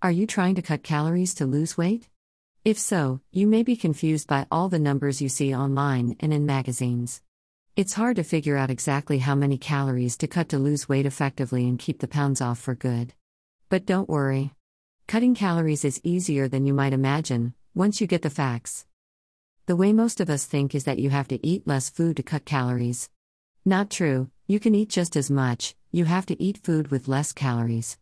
Are you trying to cut calories to lose weight? If so, you may be confused by all the numbers you see online and in magazines. It's hard to figure out exactly how many calories to cut to lose weight effectively and keep the pounds off for good. But don't worry. Cutting calories is easier than you might imagine once you get the facts. The way most of us think is that you have to eat less food to cut calories. Not true, you can eat just as much, you have to eat food with less calories.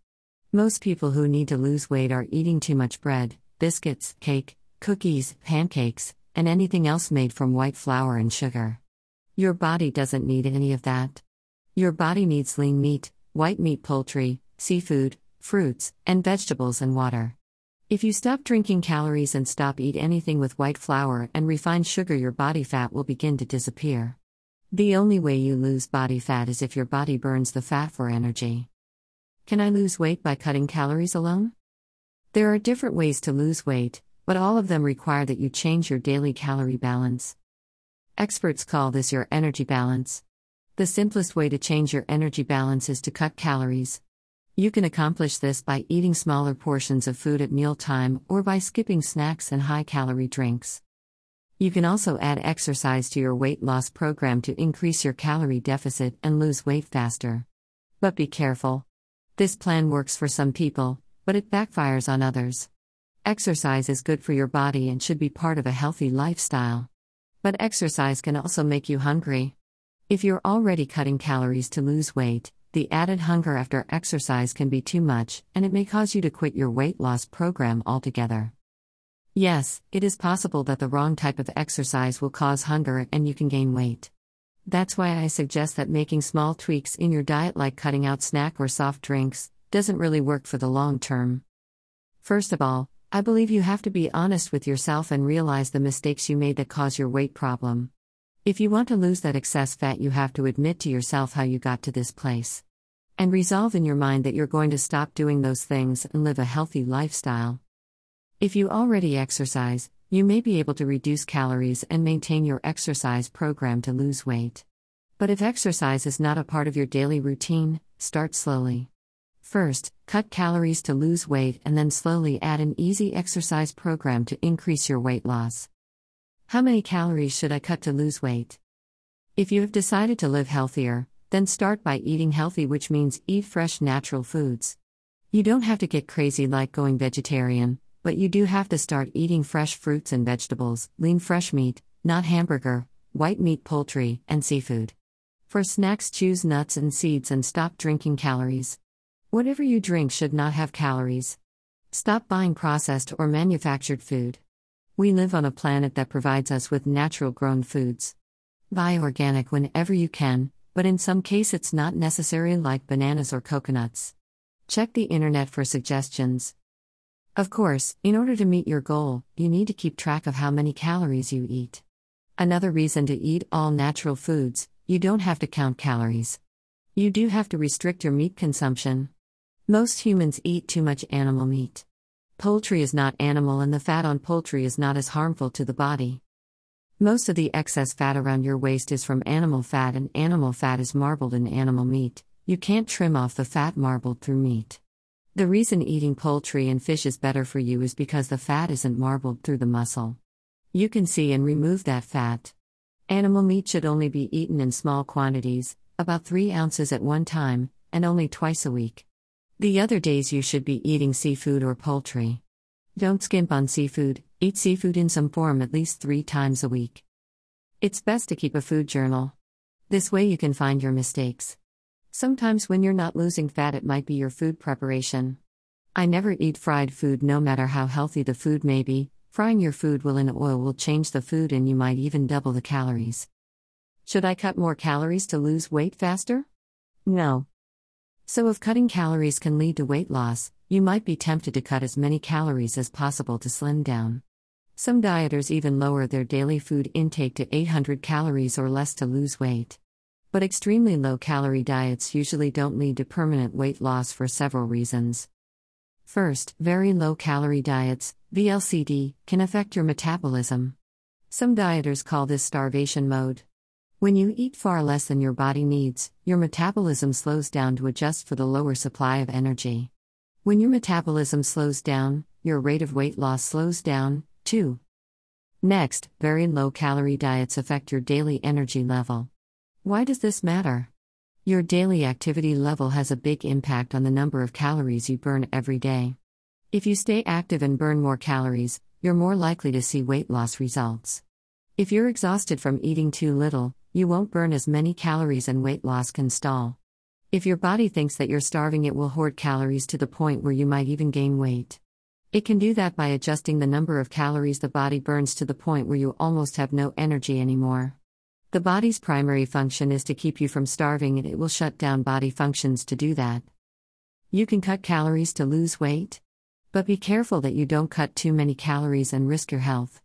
Most people who need to lose weight are eating too much bread, biscuits, cake, cookies, pancakes, and anything else made from white flour and sugar. Your body doesn't need any of that. Your body needs lean meat, white meat poultry, seafood, fruits, and vegetables and water. If you stop drinking calories and stop eat anything with white flour and refined sugar, your body fat will begin to disappear. The only way you lose body fat is if your body burns the fat for energy. Can I lose weight by cutting calories alone? There are different ways to lose weight, but all of them require that you change your daily calorie balance. Experts call this your energy balance. The simplest way to change your energy balance is to cut calories. You can accomplish this by eating smaller portions of food at mealtime or by skipping snacks and high calorie drinks. You can also add exercise to your weight loss program to increase your calorie deficit and lose weight faster. But be careful. This plan works for some people, but it backfires on others. Exercise is good for your body and should be part of a healthy lifestyle. But exercise can also make you hungry. If you're already cutting calories to lose weight, the added hunger after exercise can be too much, and it may cause you to quit your weight loss program altogether. Yes, it is possible that the wrong type of exercise will cause hunger and you can gain weight. That's why I suggest that making small tweaks in your diet, like cutting out snack or soft drinks, doesn't really work for the long term. First of all, I believe you have to be honest with yourself and realize the mistakes you made that cause your weight problem. If you want to lose that excess fat, you have to admit to yourself how you got to this place. And resolve in your mind that you're going to stop doing those things and live a healthy lifestyle. If you already exercise, you may be able to reduce calories and maintain your exercise program to lose weight. But if exercise is not a part of your daily routine, start slowly. First, cut calories to lose weight and then slowly add an easy exercise program to increase your weight loss. How many calories should I cut to lose weight? If you have decided to live healthier, then start by eating healthy, which means eat fresh, natural foods. You don't have to get crazy like going vegetarian, but you do have to start eating fresh fruits and vegetables, lean fresh meat, not hamburger, white meat, poultry, and seafood. For snacks, choose nuts and seeds and stop drinking calories. Whatever you drink should not have calories. Stop buying processed or manufactured food. We live on a planet that provides us with natural grown foods. Buy organic whenever you can, but in some case it's not necessary like bananas or coconuts. Check the internet for suggestions. Of course, in order to meet your goal, you need to keep track of how many calories you eat. Another reason to eat all natural foods, you don't have to count calories. You do have to restrict your meat consumption. Most humans eat too much animal meat. Poultry is not animal, and the fat on poultry is not as harmful to the body. Most of the excess fat around your waist is from animal fat, and animal fat is marbled in animal meat. You can't trim off the fat marbled through meat. The reason eating poultry and fish is better for you is because the fat isn't marbled through the muscle. You can see and remove that fat. Animal meat should only be eaten in small quantities, about 3 ounces at one time, and only twice a week. The other days you should be eating seafood or poultry. Don't skimp on seafood, eat seafood in some form at least three times a week. It's best to keep a food journal. This way you can find your mistakes. Sometimes when you're not losing fat, it might be your food preparation. I never eat fried food no matter how healthy the food may be. Frying your food will in oil will change the food and you might even double the calories. Should I cut more calories to lose weight faster? No. So, if cutting calories can lead to weight loss, you might be tempted to cut as many calories as possible to slim down. Some dieters even lower their daily food intake to 800 calories or less to lose weight. But extremely low calorie diets usually don't lead to permanent weight loss for several reasons. First, very low calorie diets, VLCD, can affect your metabolism. Some dieters call this starvation mode. When you eat far less than your body needs, your metabolism slows down to adjust for the lower supply of energy. When your metabolism slows down, your rate of weight loss slows down, too. Next, very low calorie diets affect your daily energy level. Why does this matter? Your daily activity level has a big impact on the number of calories you burn every day. If you stay active and burn more calories, you're more likely to see weight loss results. If you're exhausted from eating too little, you won't burn as many calories and weight loss can stall. If your body thinks that you're starving, it will hoard calories to the point where you might even gain weight. It can do that by adjusting the number of calories the body burns to the point where you almost have no energy anymore. The body's primary function is to keep you from starving, and it will shut down body functions to do that. You can cut calories to lose weight. But be careful that you don't cut too many calories and risk your health.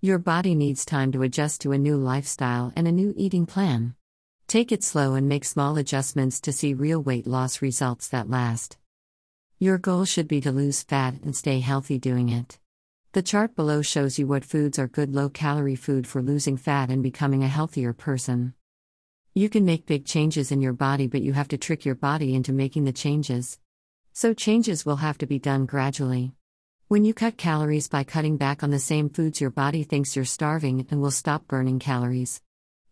Your body needs time to adjust to a new lifestyle and a new eating plan. Take it slow and make small adjustments to see real weight loss results that last. Your goal should be to lose fat and stay healthy doing it. The chart below shows you what foods are good low calorie food for losing fat and becoming a healthier person. You can make big changes in your body, but you have to trick your body into making the changes. So, changes will have to be done gradually. When you cut calories by cutting back on the same foods, your body thinks you're starving and will stop burning calories.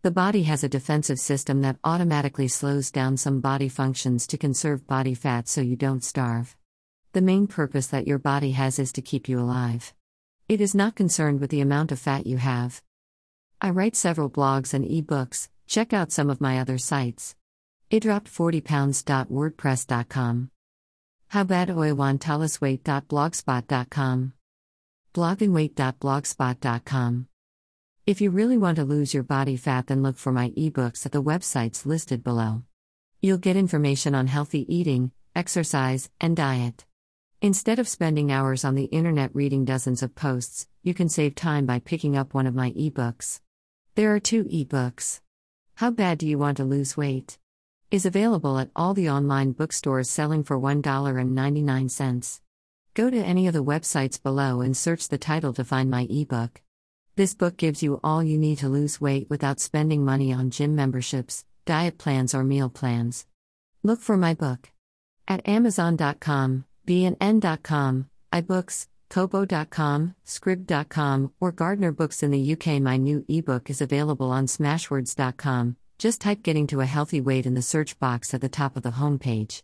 The body has a defensive system that automatically slows down some body functions to conserve body fat so you don't starve. The main purpose that your body has is to keep you alive. It is not concerned with the amount of fat you have. I write several blogs and ebooks, check out some of my other sites. It dropped 40 pounds.wordpress.com. How bad I want blogspot.com. bloggingweight.blogspot.com. If you really want to lose your body fat, then look for my ebooks at the websites listed below. You'll get information on healthy eating, exercise, and diet. Instead of spending hours on the internet reading dozens of posts, you can save time by picking up one of my ebooks. There are two ebooks. How Bad Do You Want to Lose Weight? is available at all the online bookstores selling for $1.99. Go to any of the websites below and search the title to find my ebook. This book gives you all you need to lose weight without spending money on gym memberships, diet plans, or meal plans. Look for my book at Amazon.com, BNN.com, iBooks, Kobo.com, Scribd.com, or Gardner Books in the UK. My new ebook is available on Smashwords.com. Just type Getting to a Healthy Weight in the search box at the top of the homepage.